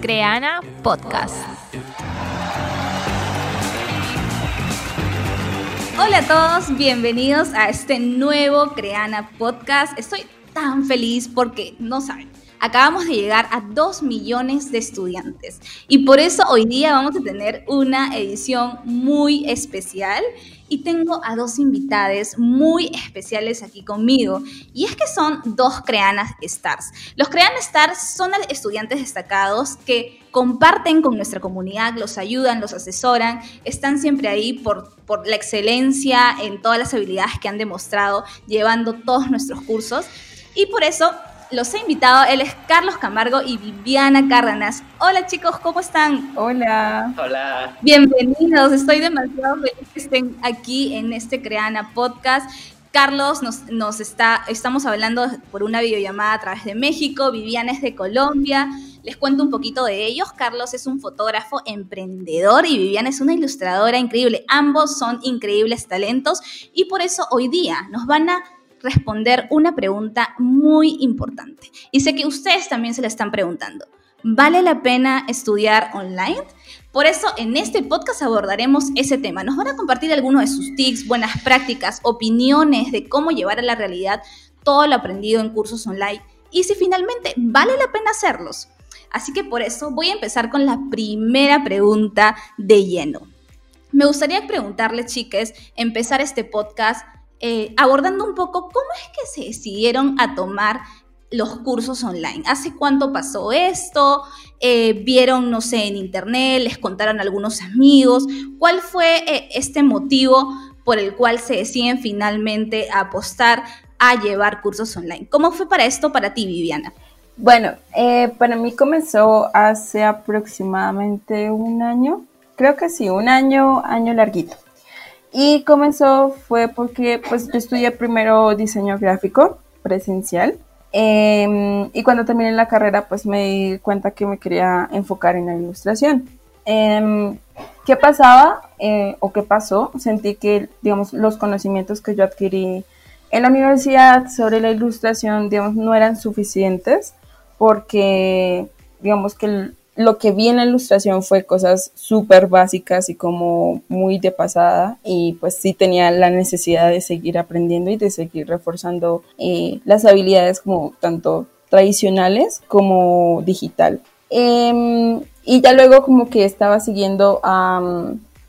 Creana Podcast. Hola a todos, bienvenidos a este nuevo Creana Podcast. Estoy tan feliz porque no saben. Acabamos de llegar a 2 millones de estudiantes y por eso hoy día vamos a tener una edición muy especial y tengo a dos invitadas muy especiales aquí conmigo. Y es que son dos Creanas Stars. Los Creanas Stars son estudiantes destacados que comparten con nuestra comunidad, los ayudan, los asesoran, están siempre ahí por, por la excelencia en todas las habilidades que han demostrado llevando todos nuestros cursos. Y por eso los he invitado. Él es Carlos Camargo y Viviana Cárdenas. Hola chicos, ¿cómo están? Hola. Hola. Bienvenidos. Estoy demasiado feliz que estén aquí en este Creana Podcast. Carlos nos, nos está, estamos hablando por una videollamada a través de México, Viviana es de Colombia. Les cuento un poquito de ellos. Carlos es un fotógrafo emprendedor y Viviana es una ilustradora increíble. Ambos son increíbles talentos y por eso hoy día nos van a responder una pregunta muy importante. Y sé que ustedes también se la están preguntando. ¿Vale la pena estudiar online? Por eso en este podcast abordaremos ese tema. Nos van a compartir algunos de sus tips, buenas prácticas, opiniones de cómo llevar a la realidad todo lo aprendido en cursos online y si finalmente vale la pena hacerlos. Así que por eso voy a empezar con la primera pregunta de lleno. Me gustaría preguntarles, chicas, empezar este podcast eh, abordando un poco cómo es que se decidieron a tomar los cursos online. ¿Hace cuánto pasó esto? Eh, ¿Vieron, no sé, en internet? ¿Les contaron algunos amigos? ¿Cuál fue eh, este motivo por el cual se deciden finalmente a apostar a llevar cursos online? ¿Cómo fue para esto para ti, Viviana? Bueno, para mí comenzó hace aproximadamente un año, creo que sí, un año, año larguito. Y comenzó fue porque pues yo estudié primero diseño gráfico presencial em, y cuando terminé la carrera pues me di cuenta que me quería enfocar en la ilustración. Em, ¿Qué pasaba eh, o qué pasó? Sentí que digamos los conocimientos que yo adquirí en la universidad sobre la ilustración digamos no eran suficientes porque digamos que lo que vi en la ilustración fue cosas súper básicas y como muy de pasada y pues sí tenía la necesidad de seguir aprendiendo y de seguir reforzando eh, las habilidades como tanto tradicionales como digital. Em, y ya luego como que estaba siguiendo,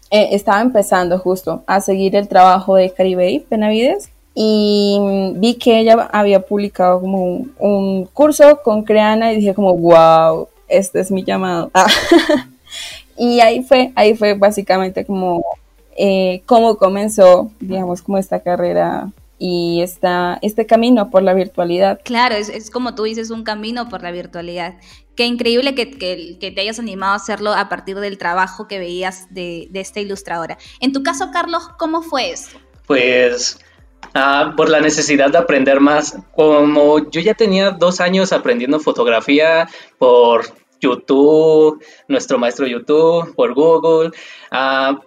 eh, estaba empezando justo a seguir el trabajo de Caribey Benavides y vi que ella había publicado como un, un curso con Creana y dije como wow, este es mi llamado. Ah. y ahí fue, ahí fue básicamente como eh, cómo comenzó, digamos, como esta carrera y esta, este camino por la virtualidad. Claro, es, como tú dices, un camino por la virtualidad. Qué increíble que, que, te hayas animado a hacerlo a partir del trabajo que veías de, de esta ilustradora. En tu caso, Carlos, ¿cómo fue eso? Pues Ah, por la necesidad de aprender más. Como yo ya tenía dos años aprendiendo fotografía por YouTube, nuestro maestro YouTube, por Google, ah,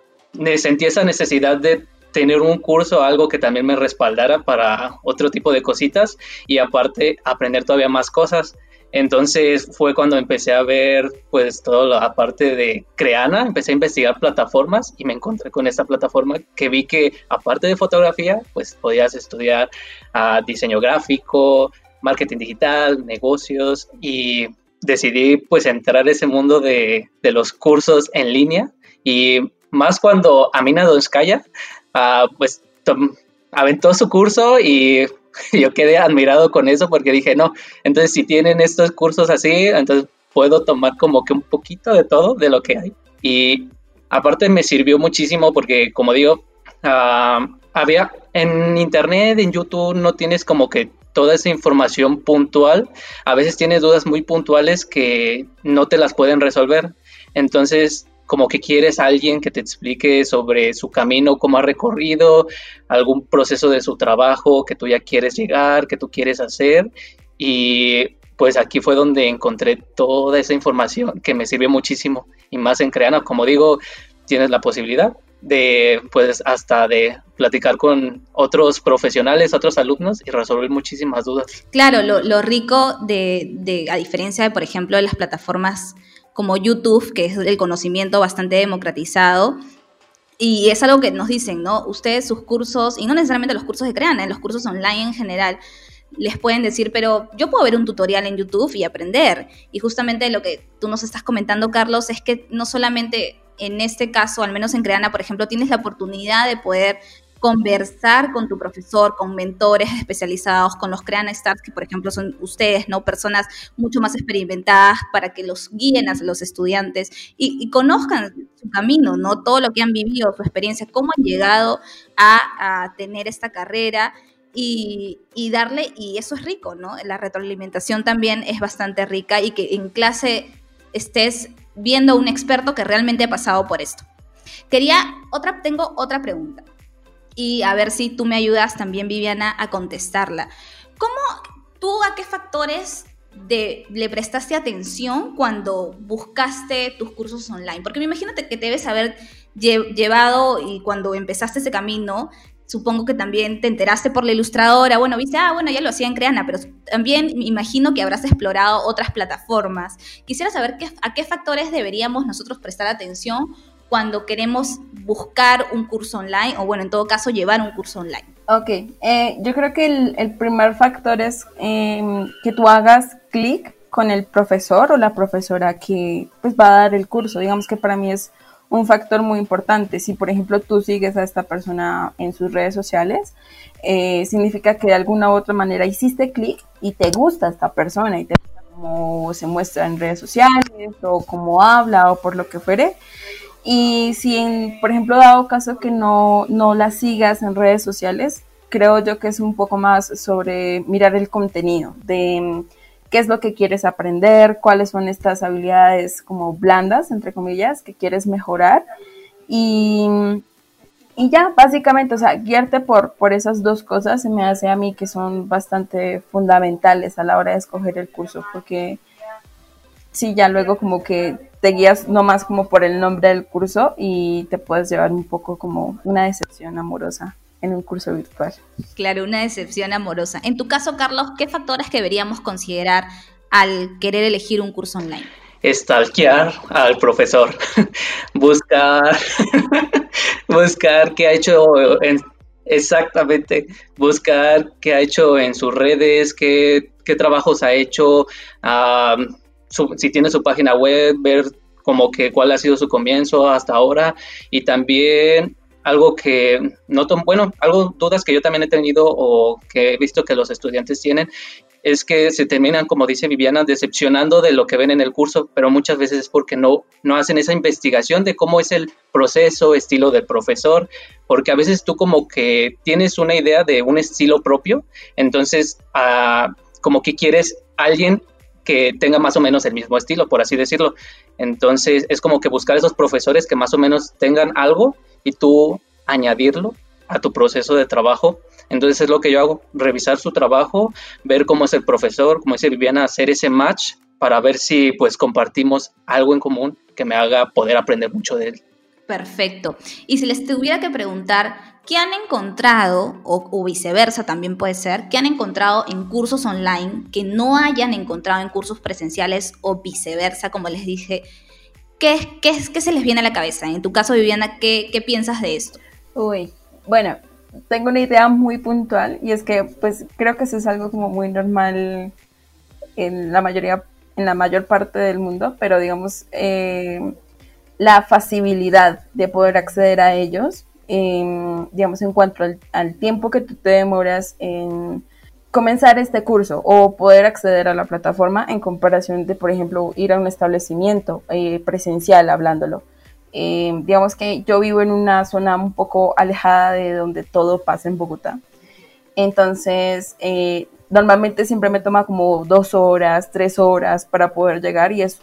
sentí esa necesidad de tener un curso, algo que también me respaldara para otro tipo de cositas y aparte aprender todavía más cosas. Entonces fue cuando empecé a ver pues toda la parte de Creana, empecé a investigar plataformas y me encontré con esta plataforma que vi que aparte de fotografía pues podías estudiar uh, diseño gráfico, marketing digital, negocios y decidí pues entrar a ese mundo de, de los cursos en línea y más cuando Amina Donskaya uh, pues aventó su curso y yo quedé admirado con eso porque dije, no, entonces si tienen estos cursos así, entonces puedo tomar como que un poquito de todo de lo que hay. Y aparte me sirvió muchísimo porque, como digo, ah, había en internet, en YouTube, no tienes como que toda esa información puntual. A veces tienes dudas muy puntuales que no te las pueden resolver. Entonces, como que quieres a alguien que te explique sobre su camino, cómo ha recorrido, algún proceso de su trabajo que tú ya quieres llegar, que tú quieres hacer. Y pues aquí fue donde encontré toda esa información que me sirvió muchísimo. Y más en Creana, como digo, tienes la posibilidad de, pues, hasta de platicar con otros profesionales, otros alumnos y resolver muchísimas dudas. Claro, lo, rico de, de, a diferencia de, por ejemplo, de las plataformas como YouTube, que es el conocimiento bastante democratizado. Y es algo que nos dicen, ¿no? Ustedes sus cursos, y no necesariamente los cursos de Creana, en los cursos online en general, les pueden decir, pero yo puedo ver un tutorial en YouTube y aprender. Y justamente lo que tú nos estás comentando, Carlos, es que no solamente en este caso, al menos en Creana, por ejemplo, tienes la oportunidad de poder conversar con tu profesor, con mentores especializados, con los Creana Stars, que por ejemplo son ustedes, ¿no? Personas mucho más experimentadas para que los guíen a los estudiantes y, conozcan su camino, ¿no? Todo lo que han vivido, su experiencia, cómo han llegado a, tener esta carrera. Y, y, darle, y eso es rico, ¿no? La retroalimentación también es bastante rica y que en clase estés viendo a un experto que realmente ha pasado por esto. Quería, otra, tengo otra pregunta y a ver si tú me ayudas también, Viviana, a contestarla. ¿Cómo tú a qué factores de, le prestaste atención cuando buscaste tus cursos online? Porque me imagino que te debes haber llevado y cuando empezaste ese camino, supongo que también te enteraste por la ilustradora, bueno, viste, ah, bueno, ya lo hacía en pero también me imagino que habrás explorado otras plataformas. Quisiera saber qué, a qué factores deberíamos nosotros prestar atención cuando queremos buscar un curso online o bueno, en todo caso, llevar un curso online? Ok, eh, yo creo que el, primer factor es em, que tú hagas clic con el profesor o la profesora que pues, va a dar el curso. Digamos que para mí es un factor muy importante. Si, por ejemplo, tú sigues a esta persona en sus redes sociales, eh, significa que de alguna u otra manera hiciste clic y te gusta esta persona y te gusta cómo se muestra en redes sociales o cómo habla o por lo que fuere. Y si, por ejemplo, dado caso que no, no la sigas en redes sociales, creo yo que es un poco más sobre mirar el contenido, de qué es lo que quieres aprender, cuáles son estas habilidades como blandas, entre comillas, que quieres mejorar. Y, y ya, básicamente, o sea, guiarte por, por esas dos cosas se me hace a mí que son bastante fundamentales a la hora de escoger el curso, porque sí, ya luego como que te guías nomás como por el nombre del curso y te puedes llevar un poco como una decepción amorosa en un curso virtual. Claro, una decepción amorosa. En tu caso, Carlos, ¿qué factores deberíamos considerar al querer elegir un curso online? Stalkear al profesor, buscar, buscar qué ha hecho exactamente, buscar qué ha hecho en sus redes, qué, qué trabajos ha hecho, si tiene su página web, ver como que cuál ha sido su comienzo hasta ahora y también algo que no bueno, algo dudas que yo también he tenido o que he visto que los estudiantes tienen es que se terminan, como dice Viviana, decepcionando de lo que ven en el curso, pero muchas veces es porque no, no hacen esa investigación de cómo es el proceso, estilo del profesor, porque a veces tú como que tienes una idea de un estilo propio, entonces ah, como que quieres alguien que tenga más o menos el mismo estilo, por así decirlo. Entonces es como que buscar esos profesores que más o menos tengan algo y tú añadirlo a tu proceso de trabajo. Entonces es lo que yo hago, revisar su trabajo, ver cómo es el profesor, como dice Viviana, hacer ese match para ver si pues compartimos algo en común que me haga poder aprender mucho de él. Perfecto. Y si les tuviera que preguntar, ¿Qué han encontrado, o, viceversa también puede ser, qué han encontrado en cursos online que no hayan encontrado en cursos presenciales o viceversa, como les dije? ¿Qué, qué, qué se les viene a la cabeza? En tu caso, Viviana, ¿qué, ¿qué piensas de esto? Uy, bueno, tengo una idea muy puntual y es que pues creo que eso es algo como muy normal en la mayoría, en la mayor parte del mundo, pero digamos, eh, la facilidad de poder acceder a ellos digamos, en cuanto al, tiempo que tú te demoras en comenzar este curso o poder acceder a la plataforma en comparación de, por ejemplo, ir a un establecimiento eh, presencial hablándolo. Eh, digamos que yo vivo en una zona un poco alejada de donde todo pasa en Bogotá. Entonces, eh, normalmente siempre me toma como dos horas, tres horas para poder llegar y es,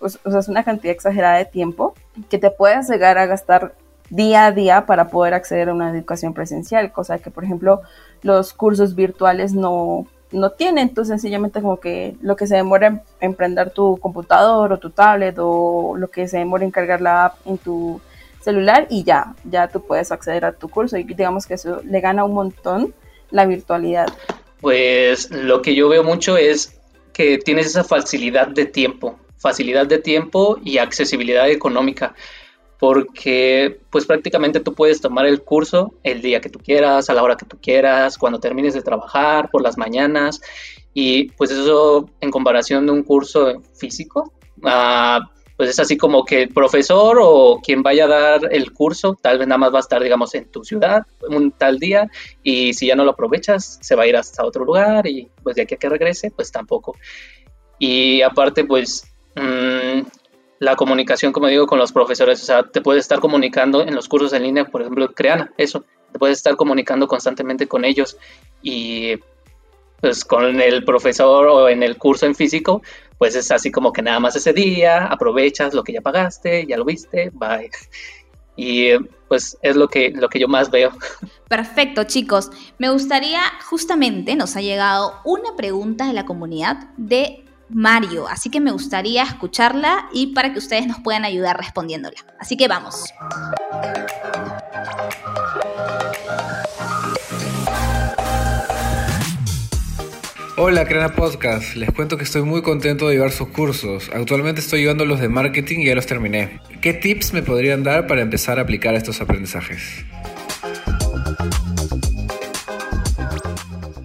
es una cantidad exagerada de tiempo que te puedes llegar a gastar día a día para poder acceder a una educación presencial, cosa que, por ejemplo, los cursos virtuales no, no tienen. Tú sencillamente como que lo que se demora en, prender tu computador o tu tablet o lo que se demora en cargar la app en tu celular y ya, ya tú puedes acceder a tu curso y digamos que eso le gana un montón la virtualidad. Pues lo que yo veo mucho es que tienes esa facilidad de tiempo facilidad de tiempo y accesibilidad económica porque pues prácticamente tú puedes tomar el curso el día que tú quieras, a la hora que tú quieras, cuando termines de trabajar, por las mañanas, y pues eso en comparación de un curso físico, uh, pues es así como que el profesor o quien vaya a dar el curso, tal vez nada más va a estar, digamos, en tu ciudad un tal día y si ya no lo aprovechas, se va a ir hasta otro lugar y pues de aquí a que regrese, pues tampoco. Y aparte, pues mmm, la comunicación, como digo, con los profesores, o sea, te puedes estar comunicando en los cursos en línea, por ejemplo, Creana, eso, te puedes estar comunicando constantemente con ellos y pues con el profesor o en el curso en físico, pues es así como que nada más ese día, aprovechas lo que ya pagaste, ya lo viste, bye. Y pues es lo que, lo que yo más veo. Perfecto, chicos. Me gustaría, justamente nos ha llegado una pregunta de la comunidad de Mario, así que me gustaría escucharla y para que ustedes nos puedan ayudar respondiéndola. Así que vamos. Hola, Crena Podcast. Les cuento que estoy muy contento de llevar sus cursos. Actualmente estoy llevando los de marketing y ya los terminé. ¿Qué tips me podrían dar para empezar a aplicar estos aprendizajes?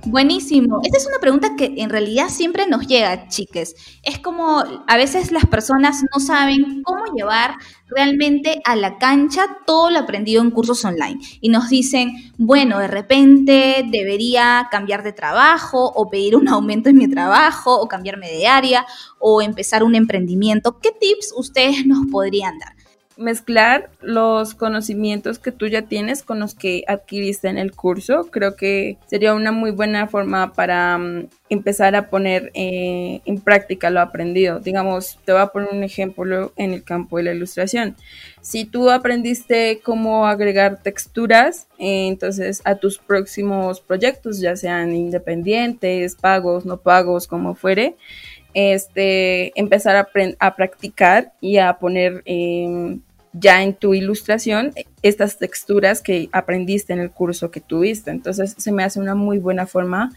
Buenísimo. Esta es una pregunta que en realidad siempre nos llega, chiques. Es como a veces las personas no saben cómo llevar realmente a la cancha todo lo aprendido en cursos online. Y nos dicen, bueno, de repente debería cambiar de trabajo o pedir un aumento en mi trabajo o cambiarme de área o empezar un emprendimiento. ¿Qué tips ustedes nos podrían dar? Mezclar los conocimientos que tú ya tienes con los que adquiriste en el curso. Creo que sería una muy buena forma para mm, empezar a poner eh, en práctica lo aprendido. Digamos, te voy a poner un ejemplo en el campo de la ilustración. Si tú aprendiste cómo agregar texturas, eh, entonces a tus próximos proyectos, ya sean independientes, pagos, no pagos, como fuere, este, empezar a, practicar y a poner em, ya en tu ilustración estas texturas que aprendiste en el curso que tuviste. Entonces se me hace una muy buena forma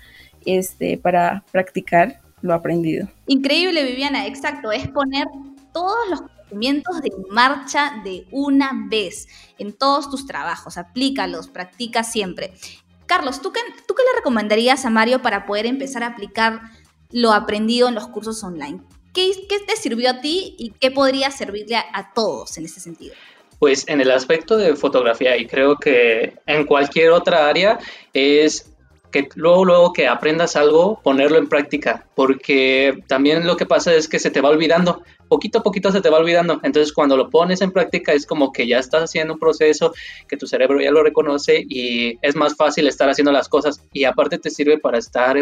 este, para practicar lo aprendido. Increíble, Viviana, exacto, es poner todos los conocimientos de marcha de una vez en todos tus trabajos, aplícalos, practica siempre. Carlos, ¿tú qué, ¿tú qué le recomendarías a Mario para poder empezar a aplicar lo aprendido en los cursos online? ¿Qué, te sirvió a ti y qué podría servirle a, todos en ese sentido? Pues en el aspecto de fotografía y creo que en cualquier otra área es que luego, luego que aprendas algo, ponerlo en práctica, porque también lo que pasa es que se te va olvidando, poquito a poquito se te va olvidando, entonces cuando lo pones en práctica es como que ya estás haciendo un proceso que tu cerebro ya lo reconoce y es más fácil estar haciendo las cosas. Y aparte te sirve para estar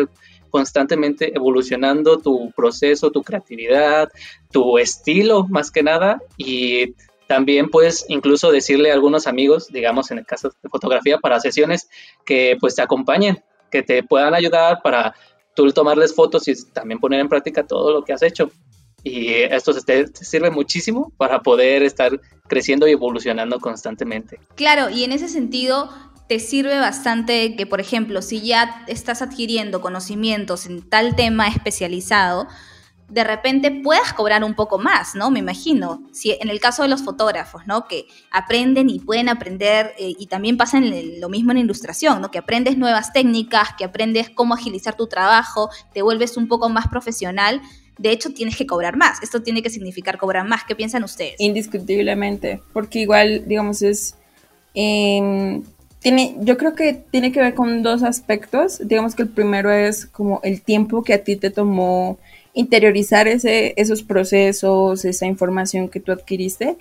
constantemente evolucionando tu proceso, tu creatividad, tu estilo más que nada. Y también puedes incluso decirle a algunos amigos, digamos en el caso de fotografía, para sesiones que pues te acompañen, que te puedan ayudar para tú tomarles fotos y también poner en práctica todo lo que has hecho. Y esto te, te, sirve muchísimo para poder estar creciendo y evolucionando constantemente. Claro, y en ese sentido, te sirve bastante que, por ejemplo, si ya estás adquiriendo conocimientos en tal tema especializado, de repente puedas cobrar un poco más, ¿no? Me imagino. Si en el caso de los fotógrafos, ¿no? Que aprenden y pueden aprender, eh, y también pasa lo mismo en ilustración, ¿no? Que aprendes nuevas técnicas, que aprendes cómo agilizar tu trabajo, te vuelves un poco más profesional. De hecho, tienes que cobrar más. Esto tiene que significar cobrar más. ¿Qué piensan ustedes? Indiscutiblemente, porque igual, digamos, es... Em, tiene, yo creo que tiene que ver con dos aspectos. Digamos que el primero es como el tiempo que a ti te tomó interiorizar ese, esos procesos, esa información que tú adquiriste.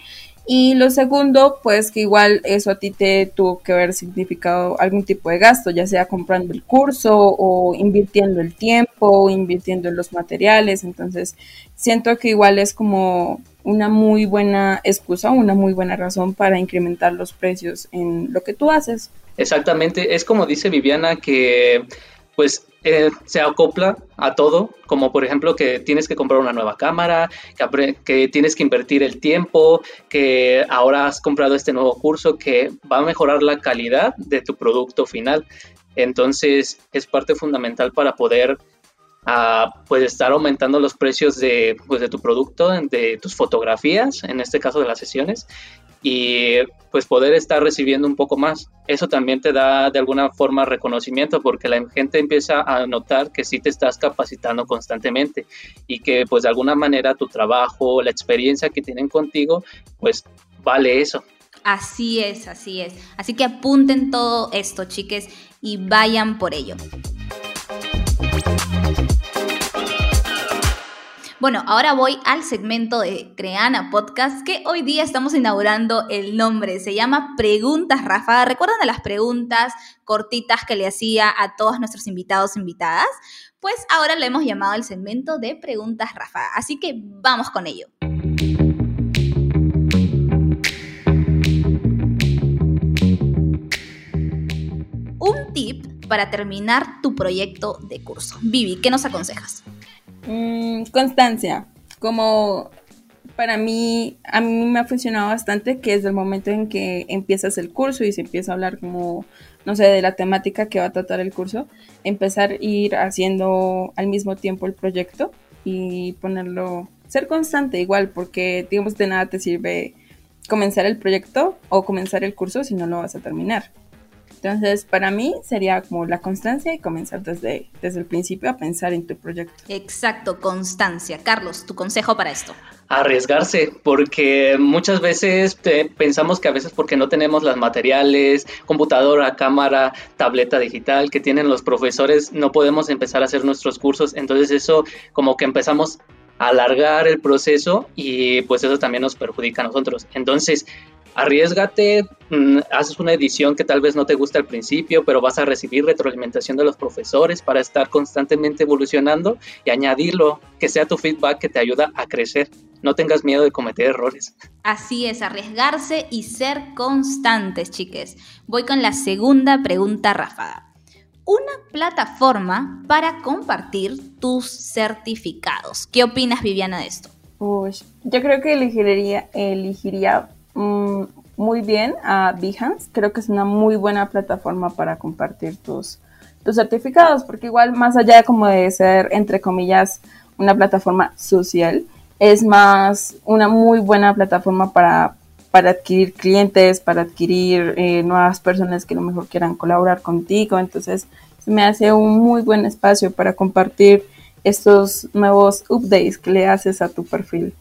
Y lo segundo, pues que igual eso a ti te tuvo que haber significado algún tipo de gasto, ya sea comprando el curso o invirtiendo el tiempo, o invirtiendo en los materiales. Entonces, siento que igual es como una muy buena excusa, una muy buena razón para incrementar los precios en lo que tú haces. Exactamente, es como dice Viviana que pues eh, se acopla a todo, como por ejemplo que tienes que comprar una nueva cámara, que, tienes que invertir el tiempo, que ahora has comprado este nuevo curso que va a mejorar la calidad de tu producto final. Entonces es parte fundamental para poder a pues estar aumentando los precios de, pues, de tu producto, de tus fotografías, en este caso de las sesiones, y pues poder estar recibiendo un poco más. Eso también te da de alguna forma reconocimiento porque la gente empieza a notar que sí te estás capacitando constantemente y que pues de alguna manera tu trabajo, la experiencia que tienen contigo, pues vale eso. Así es, así es. Así que apunten todo esto, chiques, y vayan por ello. Bueno, ahora voy al segmento de Creana Podcast, que hoy día estamos inaugurando el nombre. Se llama Preguntas Rafa. ¿Recuerdan las preguntas cortitas que le hacía a todos nuestros invitados invitadas? Pues ahora lo hemos llamado el segmento de Preguntas Rafa. Así que vamos con ello. Un tip para terminar tu proyecto de curso. Vivi, ¿qué nos aconsejas? Mm, constancia, como para mí, a mí me ha funcionado bastante que desde el momento en que empiezas el curso y se empieza a hablar como, no sé, de la temática que va a tratar el curso, empezar a ir haciendo al mismo tiempo el proyecto y ponerlo, ser constante igual, porque digamos de nada te sirve comenzar el proyecto o comenzar el curso si no lo vas a terminar. Entonces, para mí sería como la constancia y comenzar desde, desde el principio a pensar en tu proyecto. Exacto, constancia. Carlos, tu consejo para esto. Arriesgarse, porque muchas veces pensamos que a veces porque no tenemos los materiales, computadora, cámara, tableta digital que tienen los profesores, no podemos empezar a hacer nuestros cursos. Entonces eso como que empezamos a alargar el proceso y pues eso también nos perjudica a nosotros. Entonces, arriesgate, mm, haces una edición que tal vez no te gusta al principio, pero vas a recibir retroalimentación de los profesores para estar constantemente evolucionando y añadirlo, que sea tu feedback que te ayuda a crecer. No tengas miedo de cometer errores. Así es, arriesgarse y ser constantes, chiques. Voy con la segunda pregunta ráfaga. Una plataforma para compartir tus certificados. ¿Qué opinas, Viviana, de esto? yo creo que elegiría, elegiría Mm, muy bien a Behance. Creo que es una muy buena plataforma para compartir tus, tus certificados, porque igual más allá como de ser, entre comillas, una plataforma social, es más una muy buena plataforma para, para adquirir clientes, para adquirir eh, nuevas personas que a lo mejor quieran colaborar contigo. Entonces, se me hace un muy buen espacio para compartir estos nuevos updates que le haces a tu perfil.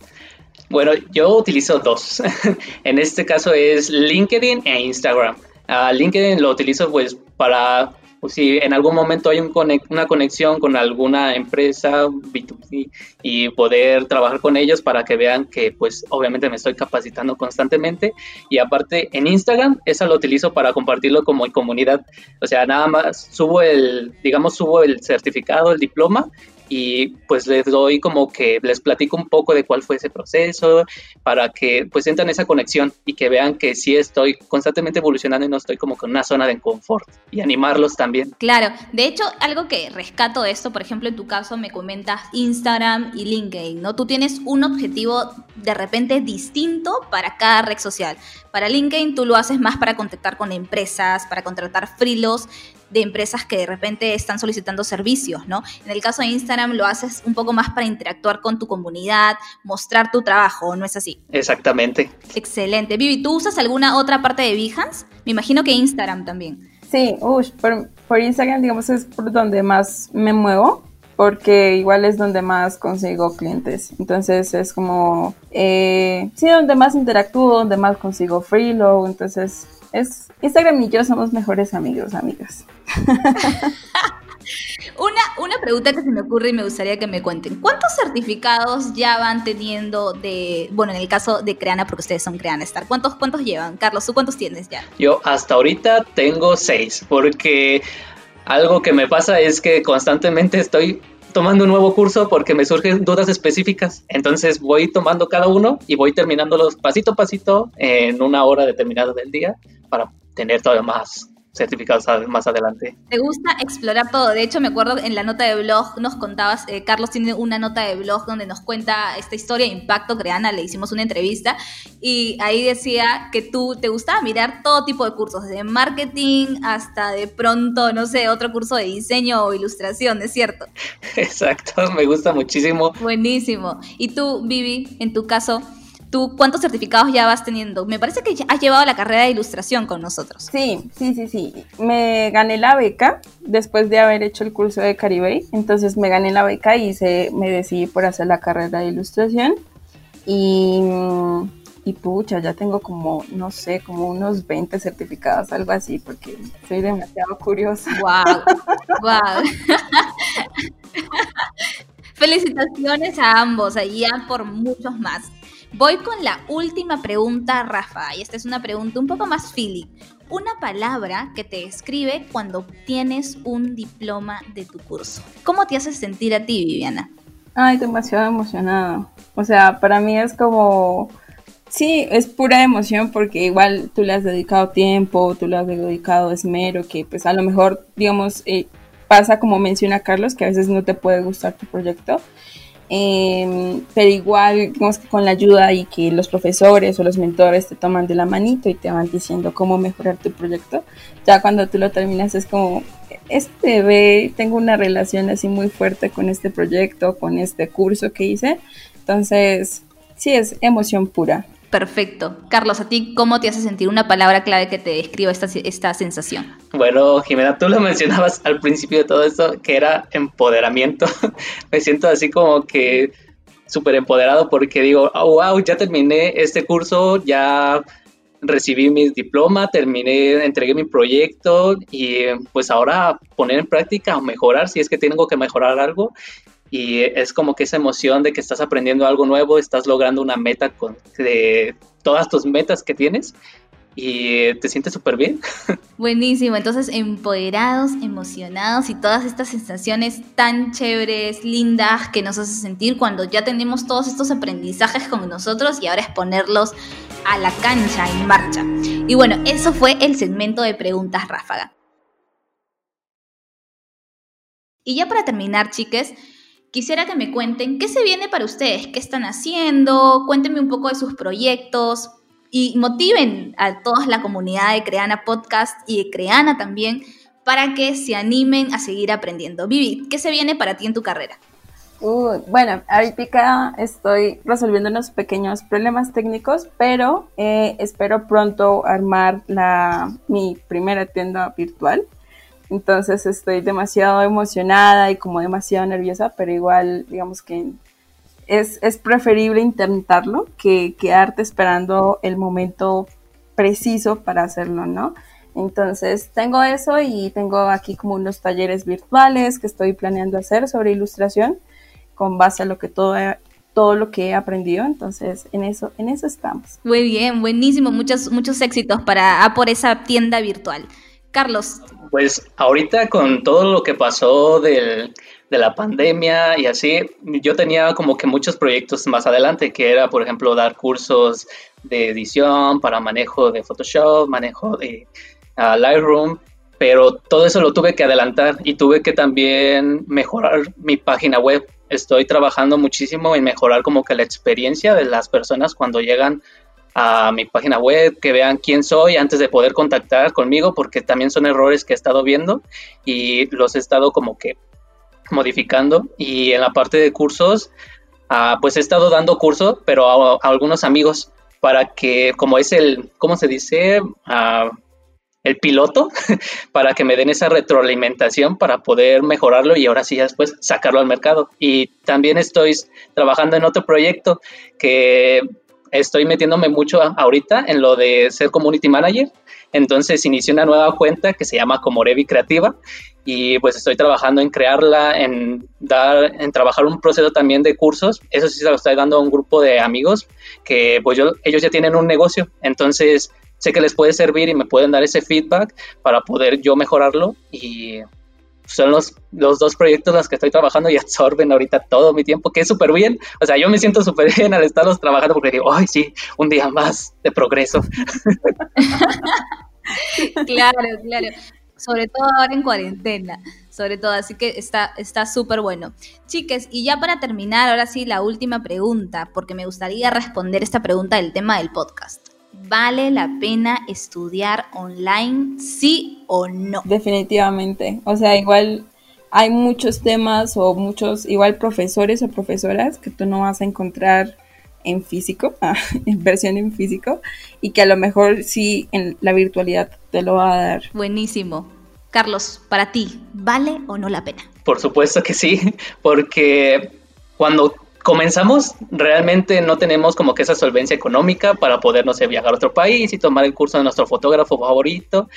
Bueno, yo utilizo dos. en este caso es LinkedIn e Instagram. Uh, LinkedIn lo utilizo pues para pues, si en algún momento hay un una conexión con alguna empresa B2C y poder trabajar con ellos para que vean que pues obviamente me estoy capacitando constantemente y aparte en Instagram esa lo utilizo para compartirlo como en comunidad o sea nada más subo el digamos subo el certificado el diploma y pues les doy como que les platico un poco de cuál fue ese proceso para que pues sientan esa conexión y que vean que sí estoy constantemente evolucionando y no estoy como con una zona de confort y animarlos también. Claro, de hecho algo que rescato de esto, por ejemplo en tu caso me comentas Instagram y LinkedIn, ¿no? Tú tienes un objetivo de repente distinto para cada red social. Para LinkedIn tú lo haces más para contactar con empresas, para contratar frilos de empresas que de repente están solicitando servicios, ¿no? En el caso de Instagram lo haces un poco más para interactuar con tu comunidad, mostrar tu trabajo, ¿no es así? Exactamente. Excelente. Vivi, ¿tú usas alguna otra parte de Behance? Me imagino que Instagram también. Sí, por, por Instagram, digamos, es por donde más me muevo porque igual es donde más consigo clientes. Entonces es como, eh, sí, donde más interactúo, donde más consigo freelo. Entonces es Instagram y yo somos mejores amigos, amigas. Una, una pregunta que se me ocurre y me gustaría que me cuenten. ¿Cuántos certificados ya van teniendo de, bueno, en el caso de Creana, porque ustedes son Creana Star, ¿cuántos, cuántos llevan? Carlos, ¿tú cuántos tienes ya? Yo hasta ahorita tengo seis, porque algo que me pasa es que constantemente estoy tomando un nuevo curso porque me surgen dudas específicas. Entonces voy tomando cada uno y voy terminándolos pasito a pasito en una hora determinada del día para tener todavía más certificados más adelante. Te gusta explorar todo. De hecho, me acuerdo en la nota de blog nos contabas, eh, Carlos tiene una nota de blog donde nos cuenta esta historia de Impacto Creana, le hicimos una entrevista y ahí decía que tú te gustaba mirar todo tipo de cursos, desde marketing hasta de pronto, no sé, otro curso de diseño o ilustración, ¿es cierto? Exacto, me gusta muchísimo. Buenísimo. Y tú, Vivi, en tu caso, ¿Tú cuántos certificados ya vas teniendo? Me parece que has llevado la carrera de ilustración con nosotros. Sí, sí, sí, sí. Me gané la beca después de haber hecho el curso de Caribe. Entonces me gané la beca y se, me decidí por hacer la carrera de ilustración. Y, y pucha, ya tengo como, no sé, como unos 20 certificados, algo así, porque soy demasiado curiosa. ¡Wow! ¡Wow! Felicitaciones a ambos, y ya por muchos más. Voy con la última pregunta, Rafa, y esta es una pregunta un poco más feeling. Una palabra que te describe cuando obtienes un diploma de tu curso. ¿Cómo te hace sentir a ti, Viviana? Ay, demasiado emocionada. O sea, para mí es como... Sí, es pura emoción porque igual tú le has dedicado tiempo, tú le has dedicado esmero, que pues a lo mejor, digamos, eh, pasa como menciona Carlos, que a veces no te puede gustar tu proyecto, Em, pero igual, digamos que con la ayuda y que los profesores o los mentores te toman de la manito y te van diciendo cómo mejorar tu proyecto, ya cuando tú lo terminas es como, este bebé, tengo una relación así muy fuerte con este proyecto, con este curso que hice, entonces sí es emoción pura. Perfecto. Carlos, ¿a ti cómo te hace sentir una palabra clave que te describa esta, esta sensación? Bueno, Jimena, tú lo mencionabas al principio de todo esto, que era empoderamiento. Me siento así como que súper empoderado porque digo, oh, wow, ya terminé este curso, ya recibí mi diploma, terminé, entregué mi proyecto y pues ahora poner en práctica o mejorar si es que tengo que mejorar algo y es como que esa emoción de que estás aprendiendo algo nuevo, estás logrando una meta con, de todas tus metas que tienes y te sientes súper bien. Buenísimo, entonces empoderados, emocionados y todas estas sensaciones tan chéveres, lindas que nos hace sentir cuando ya tenemos todos estos aprendizajes con nosotros y ahora es ponerlos a la cancha, en marcha. Y bueno, eso fue el segmento de preguntas ráfaga. Y ya para terminar, chiques, Quisiera que me cuenten qué se viene para ustedes, qué están haciendo, cuéntenme un poco de sus proyectos y motiven a toda la comunidad de Creana Podcast y de Creana también para que se animen a seguir aprendiendo. Vivi, ¿qué se viene para ti en tu carrera? bueno, ahorita estoy resolviendo unos pequeños problemas técnicos, pero eh, espero pronto armar la, mi primera tienda virtual. Entonces estoy demasiado emocionada y como demasiado nerviosa, pero igual digamos que es, preferible intentarlo que quedarte esperando el momento preciso para hacerlo, ¿no? Entonces tengo eso y tengo aquí como unos talleres virtuales que estoy planeando hacer sobre ilustración con base a lo que todo todo lo que he aprendido, entonces en eso en eso estamos. Muy bien, buenísimo, muchos muchos éxitos para por esa tienda virtual. Carlos, pues ahorita con todo lo que pasó de la pandemia y así, yo tenía como que muchos proyectos más adelante, que era, por ejemplo, dar cursos de edición para manejo de Photoshop, manejo de uh, Lightroom, pero todo eso lo tuve que adelantar y tuve que también mejorar mi página web. Estoy trabajando muchísimo en mejorar como que la experiencia de las personas cuando llegan a mi página web, que vean quién soy antes de poder contactar conmigo, porque también son errores que he estado viendo y los he estado como que modificando. Y en la parte de cursos, ah, pues he estado dando cursos, pero a, algunos amigos para que, como es el, ¿cómo se dice? Ah, el piloto para que me den esa retroalimentación para poder mejorarlo y ahora sí después sacarlo al mercado. Y también estoy trabajando en otro proyecto que estoy metiéndome mucho ahorita en lo de ser community manager. Entonces inicié una nueva cuenta que se llama Comorevi Creativa y pues estoy trabajando en crearla, en dar, en trabajar un proceso también de cursos. Eso sí se lo estoy dando a un grupo de amigos que pues yo, ellos ya tienen un negocio. Entonces sé que les puede servir y me pueden dar ese feedback para poder yo mejorarlo y son los, los dos proyectos los que estoy trabajando y absorben ahorita todo mi tiempo, que es súper bien. O sea, yo me siento súper bien al estarlos trabajando porque digo, ay, sí, un día más de progreso. claro, claro. Sobre todo ahora en cuarentena, sobre todo, así que está súper bueno. Chiques, y ya para terminar, ahora sí, la última pregunta, porque me gustaría responder esta pregunta del tema del podcast. ¿Vale la pena estudiar online, sí o no? Definitivamente. O sea, igual hay muchos temas o muchos, igual profesores o profesoras que tú no vas a encontrar en físico, ah, en versión en físico, y que a lo mejor sí en la virtualidad te lo va a dar. Buenísimo. Carlos, para ti, ¿vale o no la pena? Por supuesto que sí, porque cuando comenzamos, realmente no tenemos como que esa solvencia económica para poder, no sé, viajar a otro país y tomar el curso de nuestro fotógrafo favorito.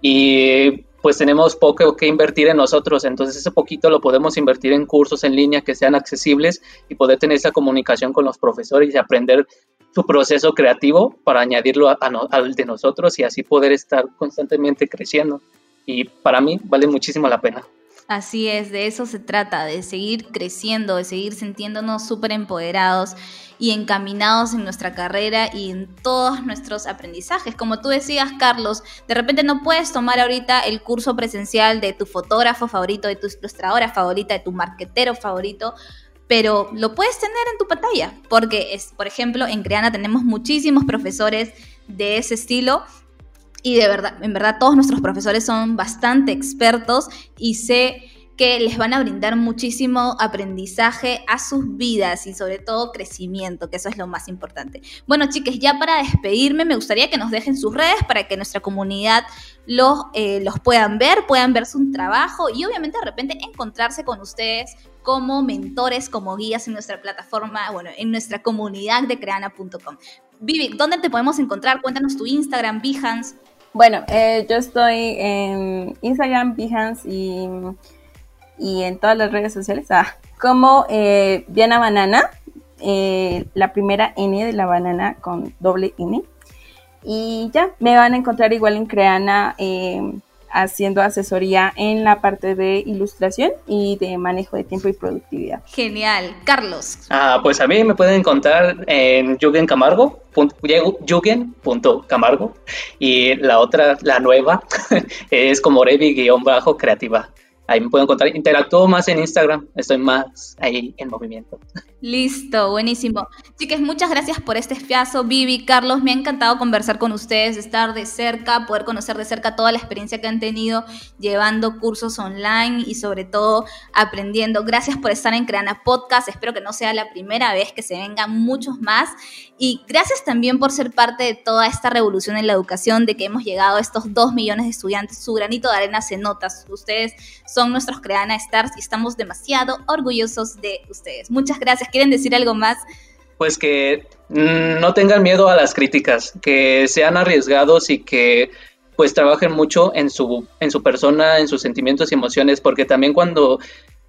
Y pues tenemos poco que invertir en nosotros, entonces ese poquito lo podemos invertir en cursos en línea que sean accesibles y poder tener esa comunicación con los profesores y aprender su proceso creativo para añadirlo al de nosotros y así poder estar constantemente creciendo. Y para mí vale muchísimo la pena. Así es, de eso se trata, de seguir creciendo, de seguir sintiéndonos súper empoderados y encaminados en nuestra carrera y en todos nuestros aprendizajes. Como tú decías, Carlos, de repente no puedes tomar ahorita el curso presencial de tu fotógrafo favorito, de tu ilustradora favorita, de tu marquetero favorito, pero lo puedes tener en tu pantalla, porque es, por ejemplo, en Creana tenemos muchísimos profesores de ese estilo y de verdad, en verdad todos nuestros profesores son bastante expertos y sé que les van a brindar muchísimo aprendizaje a sus vidas y sobre todo crecimiento, que eso es lo más importante. Bueno, chicas, ya para despedirme, me gustaría que nos dejen sus redes para que nuestra comunidad los, eh, los puedan ver, puedan ver su trabajo y obviamente de repente encontrarse con ustedes como mentores, como guías en nuestra plataforma, bueno, en nuestra comunidad de creana.com. Vivi, ¿dónde te podemos encontrar? Cuéntanos tu Instagram, Behance. Bueno, eh, yo estoy en Instagram, Behance y, y, en todas las redes sociales ah, como eh, Banana, eh, la primera N de la banana con doble N. Y ya, me van a encontrar igual en Creana haciendo asesoría en la parte de ilustración y de manejo de tiempo y productividad. Genial. Carlos. Ah, pues a mí me pueden encontrar en Yugen Camargo, Yugen.camargo y la otra, la nueva, es como Revi-creativa. Ahí me pueden encontrar. Interactúo más en Instagram, estoy más ahí en movimiento. Listo, buenísimo. Chicas, muchas gracias por este espiazo. Vivi, Carlos, me ha encantado conversar con ustedes, estar de cerca, poder conocer de cerca toda la experiencia que han tenido llevando cursos online y sobre todo aprendiendo. Gracias por estar en Creana Podcast. Espero que no sea la primera vez que se vengan muchos más. Y gracias también por ser parte de toda esta revolución en la educación, de que hemos llegado a estos dos millones de estudiantes. Su granito de arena se nota. Ustedes son nuestros Creana Stars y estamos demasiado orgullosos de ustedes. Muchas gracias ¿Quieren decir algo más? Pues que mm, no tengan miedo a las críticas, que sean arriesgados y que pues trabajen mucho en su, en su persona, en sus sentimientos y emociones, porque también cuando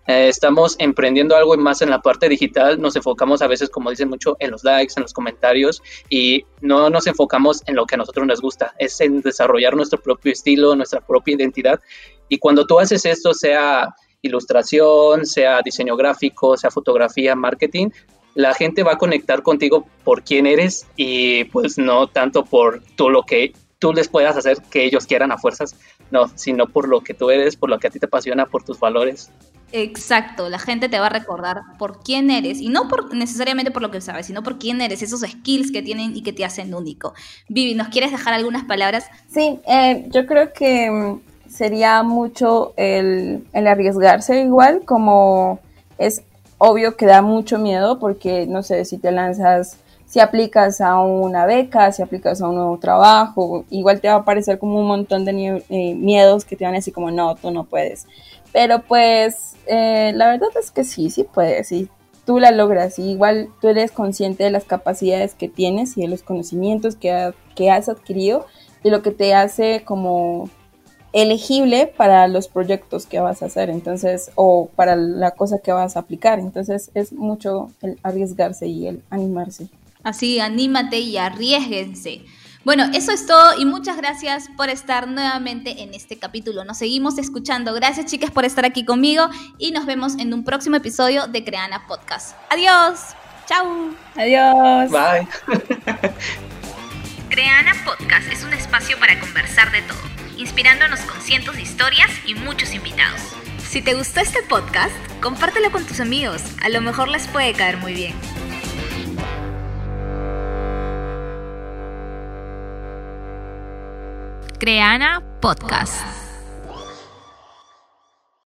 eh, estamos emprendiendo algo más en la parte digital, nos enfocamos a veces, como dicen mucho, en los likes, en los comentarios y no nos enfocamos en lo que a nosotros nos gusta, es en desarrollar nuestro propio estilo, nuestra propia identidad. Y cuando tú haces esto, sea ilustración, sea diseño gráfico, sea fotografía, marketing, la gente va a conectar contigo por quién eres y pues no tanto por todo lo que tú les puedas hacer que ellos quieran a fuerzas, no, sino por lo que tú eres, por lo que a ti te apasiona, por tus valores. Exacto, la gente te va a recordar por quién eres y no por necesariamente por lo que sabes, sino por quién eres, esos skills que tienen y que te hacen único. Vivi, ¿nos quieres dejar algunas palabras? Sí, eh, yo creo que mm, sería mucho el, arriesgarse igual, como es obvio que da mucho miedo porque, no sé, si te lanzas, si aplicas a una beca, si aplicas a un nuevo trabajo, igual te va a parecer como un montón de eh, miedos que te van a decir como, no, tú no puedes. Pero pues eh, la verdad es que sí, sí puedes, sí. Tú la logras y igual tú eres consciente de las capacidades que tienes y de los conocimientos que, que has adquirido y lo que te hace como elegible para los proyectos que vas a hacer, entonces, o para la cosa que vas a aplicar. Entonces, es mucho el arriesgarse y el animarse. Así, anímate y arriesguense. Bueno, eso es todo y muchas gracias por estar nuevamente en este capítulo. Nos seguimos escuchando. Gracias chicas por estar aquí conmigo y nos vemos en un próximo episodio de Creana Podcast. Adiós. Chao. Adiós. Bye. Creana Podcast es un espacio para conversar de todo, inspirándonos con cientos de historias y muchos invitados. Si te gustó este podcast, compártelo con tus amigos, a lo mejor les puede caer muy bien. Creana Podcast.